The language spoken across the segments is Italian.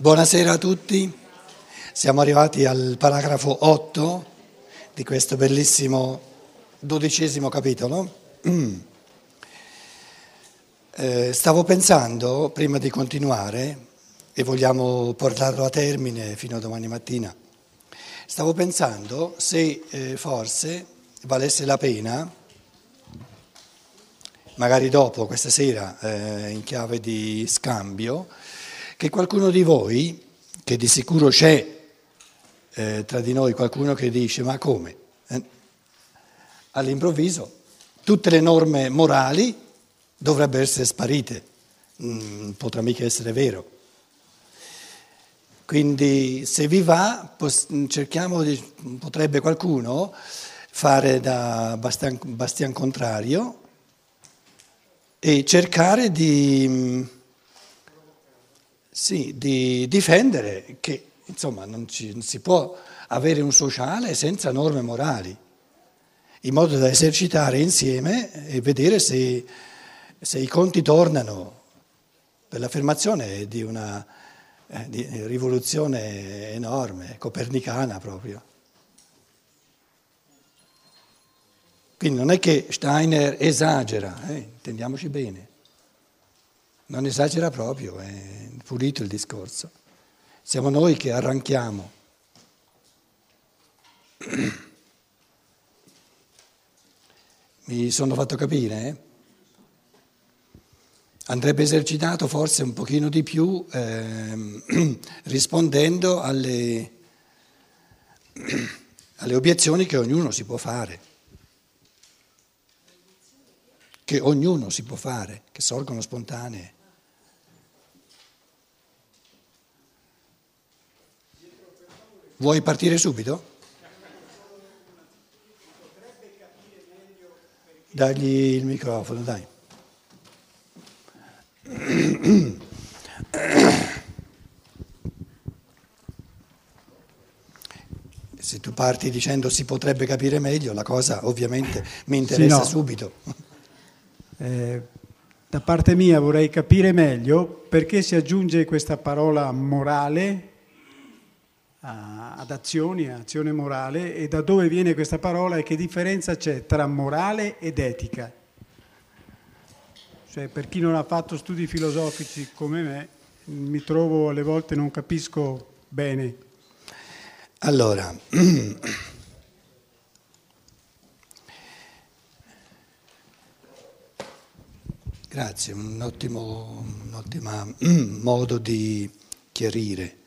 Buonasera a tutti, siamo arrivati al paragrafo 8 di questo bellissimo dodicesimo capitolo. Eh, stavo pensando, prima di continuare, e vogliamo portarlo a termine fino a domani mattina, stavo pensando se eh, forse valesse la pena, magari dopo, questa sera, eh, in chiave di scambio, che qualcuno di voi, che di sicuro c'è eh, tra di noi qualcuno che dice ma come? Eh? All'improvviso tutte le norme morali dovrebbero essere sparite, mm, potrà mica essere vero. Quindi se vi va, cerchiamo di, potrebbe qualcuno fare da Bastian, Bastian Contrario e cercare di mm, sì, di difendere che insomma non, ci, non si può avere un sociale senza norme morali, in modo da esercitare insieme e vedere se, se i conti tornano per l'affermazione di una eh, di rivoluzione enorme, copernicana proprio. Quindi non è che Steiner esagera, eh, intendiamoci bene. Non esagera proprio, è pulito il discorso. Siamo noi che arranchiamo. Mi sono fatto capire? Eh? Andrebbe esercitato forse un pochino di più eh, rispondendo alle, alle obiezioni che ognuno si può fare. Che ognuno si può fare, che sorgono spontanee. Vuoi partire subito? Dagli il microfono, dai. Se tu parti dicendo si potrebbe capire meglio, la cosa ovviamente mi interessa sì, no. subito. Eh, da parte mia vorrei capire meglio perché si aggiunge questa parola morale ad azioni, azione morale e da dove viene questa parola e che differenza c'è tra morale ed etica. Cioè, per chi non ha fatto studi filosofici come me, mi trovo alle volte non capisco bene. Allora, grazie, un ottimo, un ottimo modo di chiarire.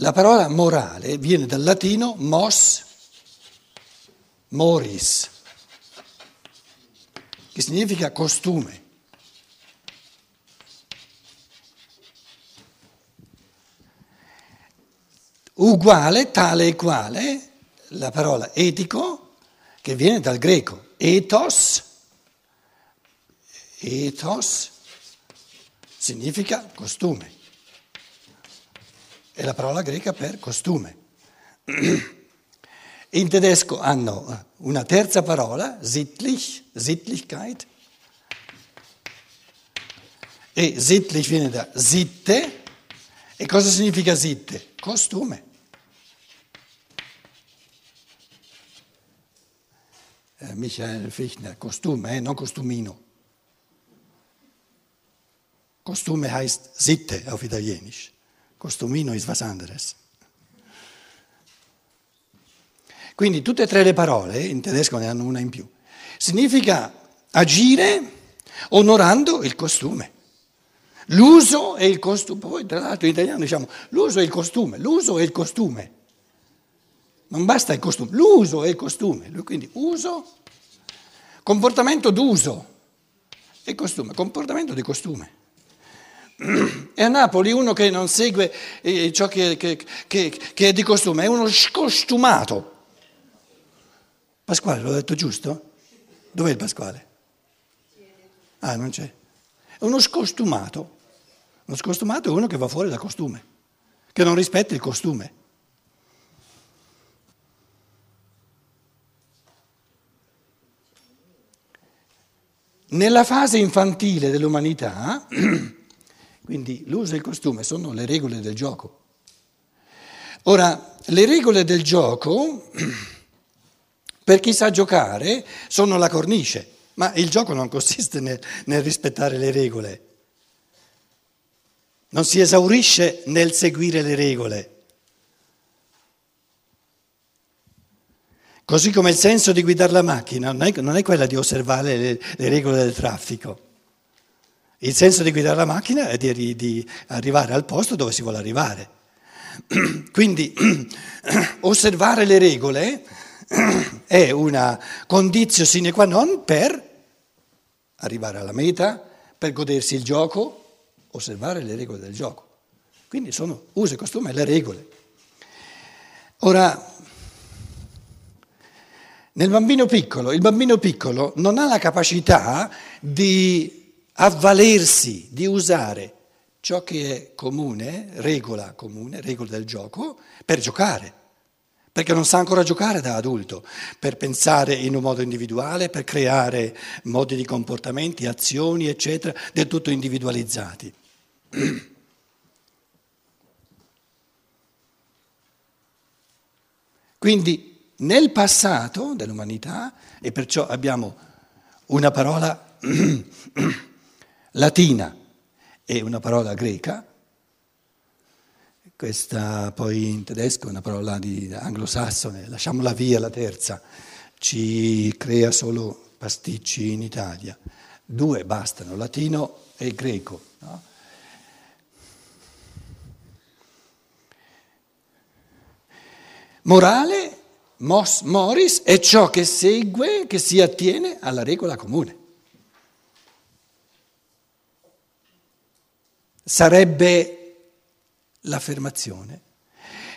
La parola morale viene dal latino mos, moris, che significa costume. Uguale, tale e quale, la parola etico, che viene dal greco, ethos, ethos significa costume è la parola greca per costume. In tedesco hanno una terza parola, sittlich, Sittlichkeit, e sittlich viene da sitte, e cosa significa sitte? Costume. Eh, Michael Fichtner, costume, eh, non costumino. Costume heißt Sitte auf Italienisch. Costumino is was anderes. Quindi tutte e tre le parole, in tedesco ne hanno una in più, significa agire onorando il costume. L'uso e il costume, poi tra l'altro in italiano diciamo l'uso e il costume, l'uso e il costume. Non basta il costume, l'uso e il costume. Quindi uso, comportamento d'uso e costume, comportamento di costume. E a Napoli uno che non segue eh, ciò che, che, che, che, è di costume è uno scostumato. Pasquale, l'ho detto giusto? Dov'è il Pasquale? Ah, non c'è. È uno scostumato. Uno scostumato è uno che va fuori da costume, che non rispetta il costume. Nella fase infantile dell'umanità Quindi l'uso e il costume sono le regole del gioco. Ora, le regole del gioco, per chi sa giocare, sono la cornice, ma il gioco non consiste nel, nel rispettare le regole, non si esaurisce nel seguire le regole. Così come il senso di guidare la macchina non è, non è quella di osservare le, le, regole del traffico. Il senso di guidare la macchina è di, di arrivare al posto dove si vuole arrivare. Quindi osservare le regole è una condizione sine qua non per arrivare alla meta, per godersi il gioco, osservare le regole del gioco. Quindi sono uso e costume le regole. Ora, nel bambino piccolo, il bambino piccolo non ha la capacità di avvalersi, di usare ciò che è comune, regola comune, regola del gioco, per giocare. Perché non sa ancora giocare da adulto, per pensare in un modo individuale, per creare modi di comportamenti, azioni, eccetera, del tutto individualizzati. Quindi nel passato dell'umanità, e perciò abbiamo una parola latina e una parola greca, questa poi in tedesco è una parola di anglosassone, lasciamola via la terza, ci crea solo pasticci in Italia. Due bastano, latino e greco. No? Morale Mos moris è ciò che segue, che si attiene alla regola comune. Sarebbe l'affermazione.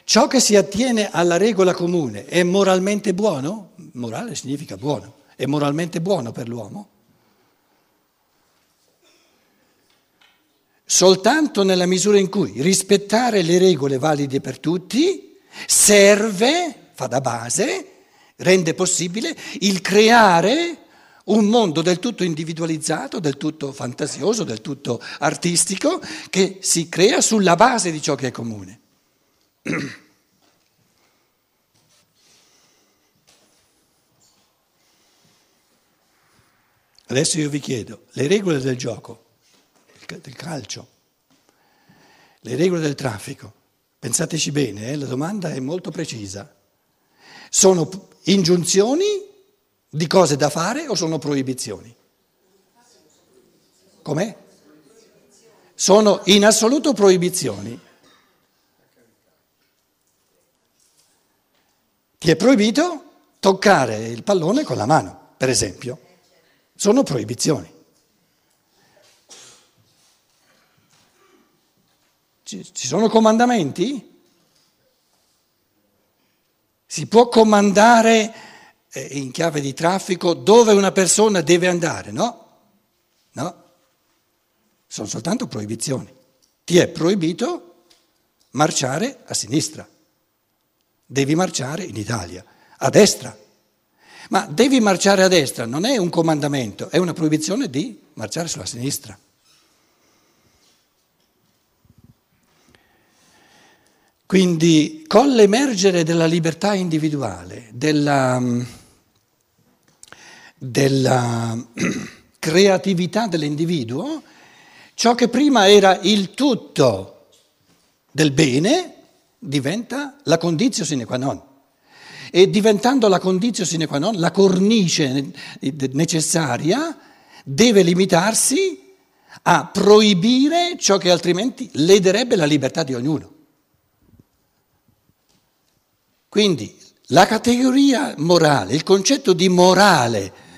Ciò che si attiene alla regola comune è moralmente buono? Morale significa buono. È moralmente buono per l'uomo? Soltanto nella misura in cui rispettare le regole valide per tutti serve fa da base, rende possibile il creare un mondo del tutto individualizzato, del tutto fantasioso, del tutto artistico, che si crea sulla base di ciò che è comune. Adesso io vi chiedo, le regole del gioco, del calcio, le regole del traffico, pensateci bene, eh, la domanda è molto precisa. Sono ingiunzioni di cose da fare o sono proibizioni? Com'è? Sono in assoluto proibizioni. Ti è proibito toccare il pallone con la mano, per esempio. Sono proibizioni. Ci sono comandamenti? Si può comandare in chiave di traffico dove una persona deve andare, no? No, sono soltanto proibizioni. Ti è proibito marciare a sinistra, devi marciare in Italia, a destra. Ma devi marciare a destra non è un comandamento, è una proibizione di marciare sulla sinistra. Quindi con l'emergere della libertà individuale, della, della creatività dell'individuo, ciò che prima era il tutto del bene diventa la condizio sine qua non. E diventando la condizio sine qua non, la cornice necessaria deve limitarsi a proibire ciò che altrimenti lederebbe la libertà di ognuno. Quindi la categoria morale, il concetto di morale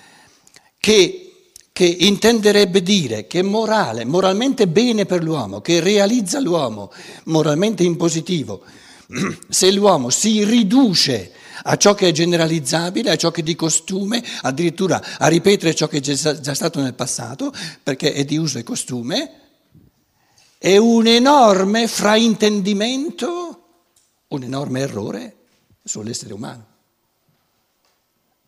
che, che intenderebbe dire che morale, moralmente bene per l'uomo, che realizza l'uomo moralmente in positivo, se l'uomo si riduce a ciò che è generalizzabile, a ciò che è di costume, addirittura a ripetere ciò che è già stato nel passato, perché è di uso e costume, è un enorme fraintendimento, un enorme errore sull'essere umano.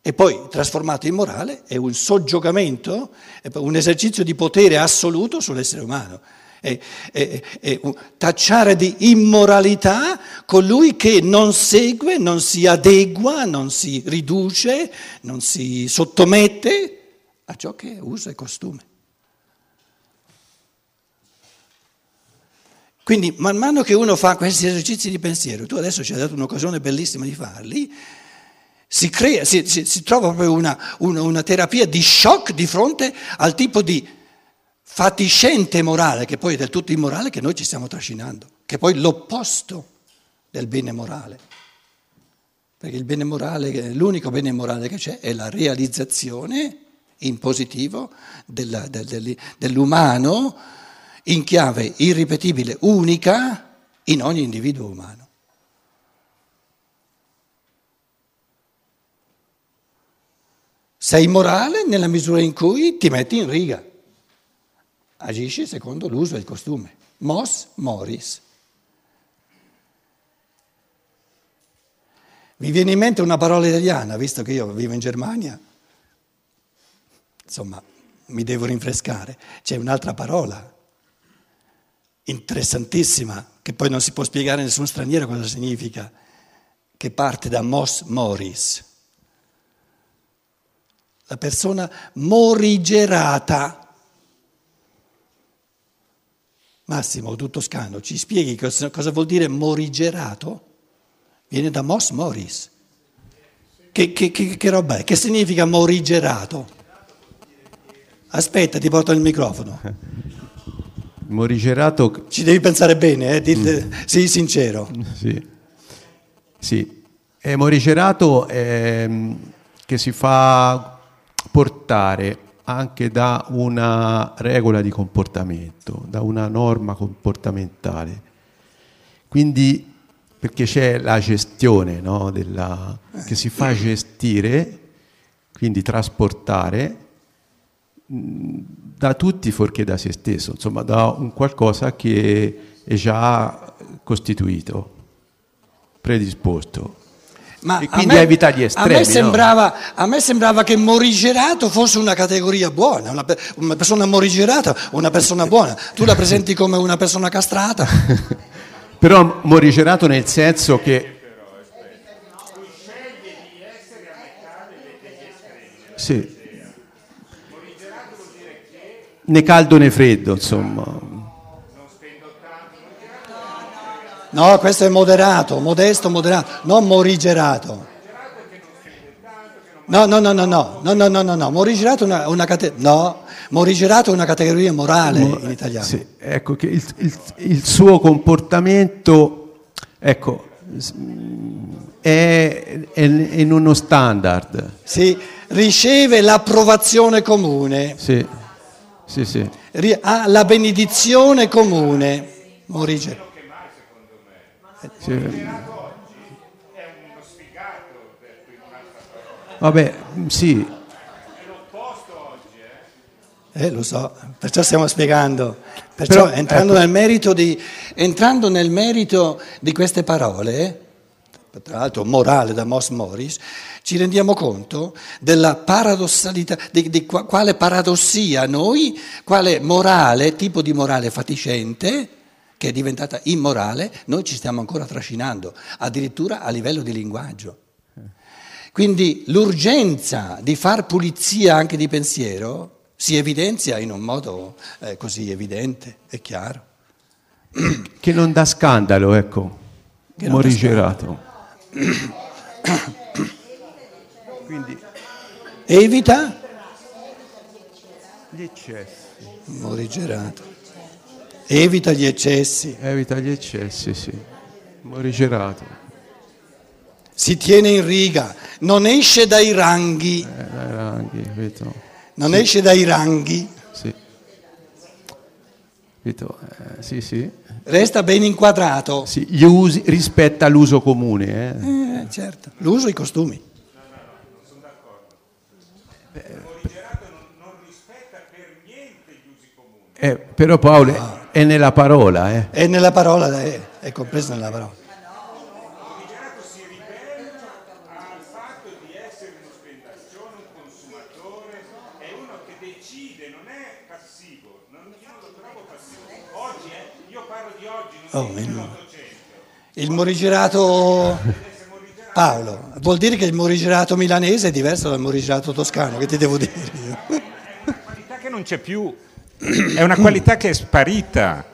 E poi trasformato in morale è un soggiogamento, un esercizio di potere assoluto sull'essere umano. è, è, è, tacciare di immoralità colui che non segue, non si adegua, non si riduce, non si sottomette a ciò che è uso e costume. Quindi man mano che uno fa questi esercizi di pensiero, tu adesso ci hai dato un'occasione bellissima di farli, si, crea, si, si, si trova proprio una, una, una terapia di shock di fronte al tipo di fatiscente morale, che poi è del tutto immorale, che noi ci stiamo trascinando, che è poi l'opposto del bene morale. Perché il bene morale, l'unico bene morale che c'è è la realizzazione in positivo della, del, dell'umano in chiave irripetibile, unica in ogni individuo umano. Sei morale nella misura in cui ti metti in riga, agisci secondo l'uso e il costume. Mos moris. Mi viene in mente una parola italiana, visto che io vivo in Germania, insomma, mi devo rinfrescare. C'è un'altra parola interessantissima, che poi non si può spiegare a nessun straniero cosa significa, che parte da mos moris la persona morigerata. Massimo, tu toscano, ci spieghi cosa, cosa vuol dire morigerato? Viene da mos moris. Che, che, che, che roba è? Che significa morigerato? Aspetta, ti porto il microfono. Morigerato... Ci devi pensare bene, eh? Dite, mm. sii sincero. Sì, sì. E morigerato è, che si fa portare anche da una regola di comportamento, da una norma comportamentale. Quindi, perché c'è la gestione no, della, che si fa gestire, quindi trasportare da tutti fuorché da se stesso, insomma da un qualcosa che è già costituito, predisposto. Ma e quindi me, evita gli estremi. A me, sembrava, no? a me, sembrava, che morigerato fosse una categoria buona, una, una persona morigerata, una persona buona. Tu la presenti come una persona castrata. Però morigerato nel senso che... Sì. Né caldo né freddo, insomma. No, questo è moderato, modesto, moderato, non morigerato. No, no, no, no, no, no, no, no, no, no. morigerato è una, una, cate- no. morigerato è una categoria morale Mo- in italiano. Sì, ecco che il, il, il suo comportamento, ecco, è, è, in uno standard. Sì, riceve l'approvazione comune. Sì, sì, sì. Ha la benedizione comune. Morigerato. Sì. Vabbè, sì. Eh, lo so, perciò stiamo spiegando. Perciò Però, entrando, ecco. nel merito di, entrando nel merito di queste parole, tra l'altro morale da Mos Morris, ci rendiamo conto della paradossalità, di, di quale paradossia noi, quale morale, tipo di morale fatiscente, che è diventata immorale, noi ci stiamo ancora trascinando, addirittura a livello di linguaggio. Quindi l'urgenza di far pulizia anche di pensiero si evidenzia in un modo eh, così evidente e chiaro. Che non dà scandalo, ecco, che morigerato. Quindi evita gli eccessi. Morigerato. Evita gli eccessi. Evita gli eccessi, sì. Morigerato. Si tiene in riga, non esce dai ranghi. Eh, dai ranghi, vedo. Non sì. esce dai ranghi. Sì. Vedo, eh, sì, sì. Resta ben inquadrato. Sì, gli usi, rispetta l'uso comune. Eh. eh certo, l'uso e i costumi. Eh, però Paolo ah. è nella parola. Eh. È nella parola, è, è compreso nella parola. Oh, il, il morigerato Paolo, vuol dire che il morigerato milanese è diverso dal morigerato toscano, che ti devo dire? È una qualità che non c'è più, è una qualità che è sparita.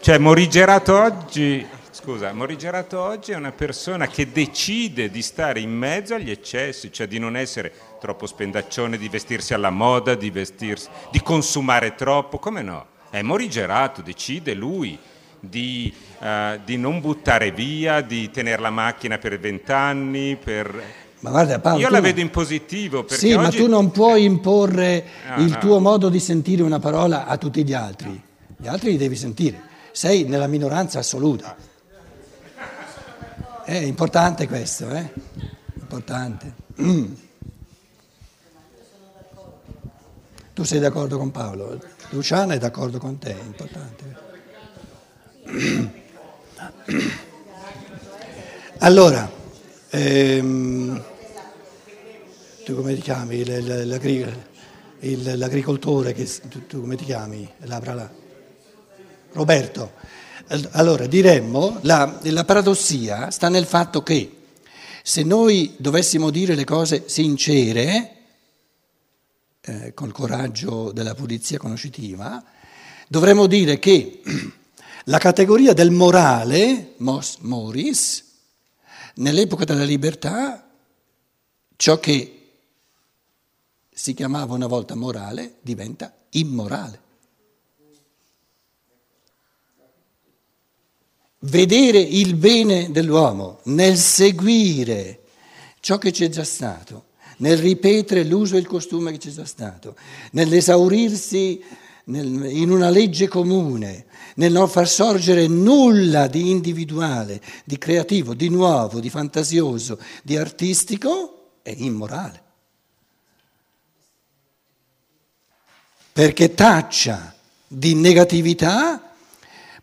Cioè morigerato oggi, scusa, morigerato oggi è una persona che decide di stare in mezzo agli eccessi, cioè di non essere troppo spendaccione, di vestirsi alla moda, di, vestirsi, di consumare troppo, come no? È morigerato, decide lui di, uh, di non buttare via, di tenere la macchina per vent'anni, per... Ma guarda, Paolo, Io la vedo in positivo. Perché Sì, oggi... ma tu non puoi imporre No, il no. tuo modo di sentire una parola a tutti gli altri. Gli altri li devi sentire. Sei nella minoranza assoluta. È importante questo, eh? Importante. Mm. Tu sei d'accordo con Paolo? Luciana è d'accordo con te, è importante. Allora, ehm, tu come ti chiami? Il- l'agri- il- l'agricoltore, che, tu, tu come ti chiami? Là. Roberto. All- Allora, diremmo, la, la paradossia sta nel fatto che se noi dovessimo dire le cose sincere, eh, col coraggio della pulizia conoscitiva, dovremmo dire che la categoria del morale, mos moris, nell'epoca della libertà, ciò che si chiamava una volta morale diventa immorale. Vedere il bene dell'uomo nel seguire ciò che c'è già stato, nel ripetere l'uso e il costume che c'è già stato, nell'esaurirsi nel- in una legge comune, nel non far sorgere nulla di individuale, di creativo, di nuovo, di fantasioso, di artistico, è immorale. Perché taccia di negatività,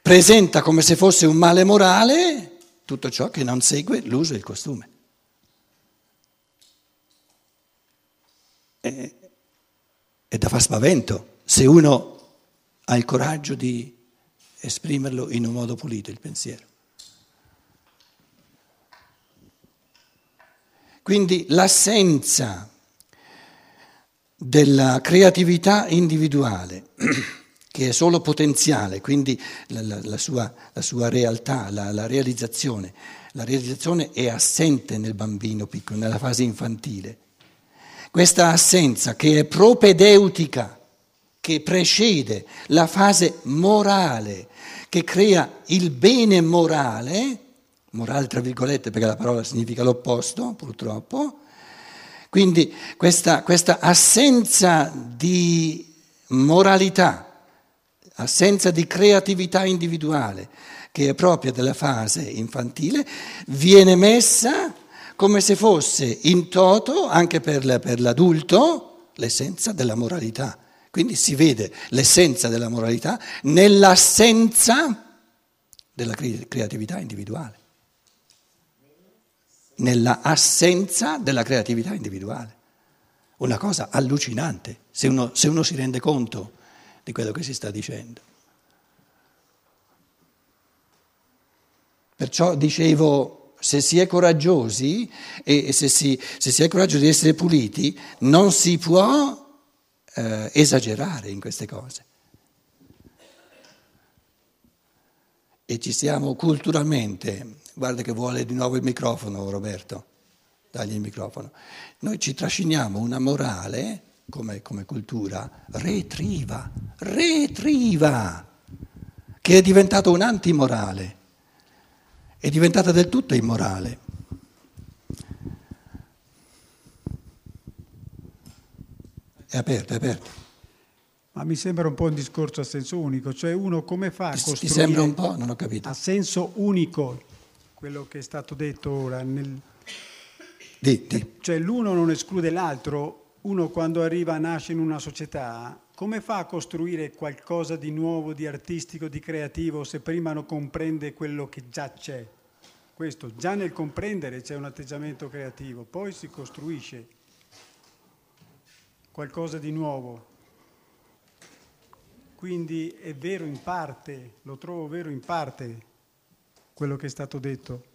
presenta come se fosse un male morale tutto ciò che non segue l'uso e il costume. È, è da far spavento se uno ha il coraggio di esprimerlo in un modo pulito, il pensiero. Quindi l'assenza della creatività individuale, che è solo potenziale, quindi la, la- la sua, la sua realtà, la, realizzazione, la realizzazione è assente nel bambino piccolo, nella fase infantile. Questa assenza che è propedeutica, che precede la fase morale, che crea il bene morale, morale tra virgolette perché la parola significa l'opposto, purtroppo, quindi questa, questa assenza di moralità, assenza di creatività individuale che è propria della fase infantile, viene messa come se fosse in toto, anche per, la- per l'adulto, l'essenza della moralità. Quindi si vede l'essenza della moralità nell'assenza della cre- creatività individuale nella assenza della creatività individuale. Una cosa allucinante, se uno, se uno si rende conto di quello che si sta dicendo. Perciò dicevo, se si è coraggiosi e se si, se si è coraggiosi di essere puliti, non si può eh, esagerare in queste cose. E ci siamo culturalmente, guarda che vuole di nuovo il microfono Roberto, dagli il microfono, noi ci trasciniamo una morale come, come cultura retriva, retriva, che è diventata un antimorale, è diventata del tutto immorale. È aperto, è aperto. Ma mi sembra un po' un discorso a senso unico, cioè uno come fa a costruire ti sembra un po'? Non ho capito. a senso unico quello che è stato detto ora, nel- di. cioè l'uno non esclude l'altro, uno quando arriva nasce in una società, come fa a costruire qualcosa di nuovo, di artistico, di creativo se prima non comprende quello che già c'è? Questo, già nel comprendere c'è un atteggiamento creativo, poi si costruisce qualcosa di nuovo. Quindi è vero in parte, lo trovo vero in parte quello che è stato detto.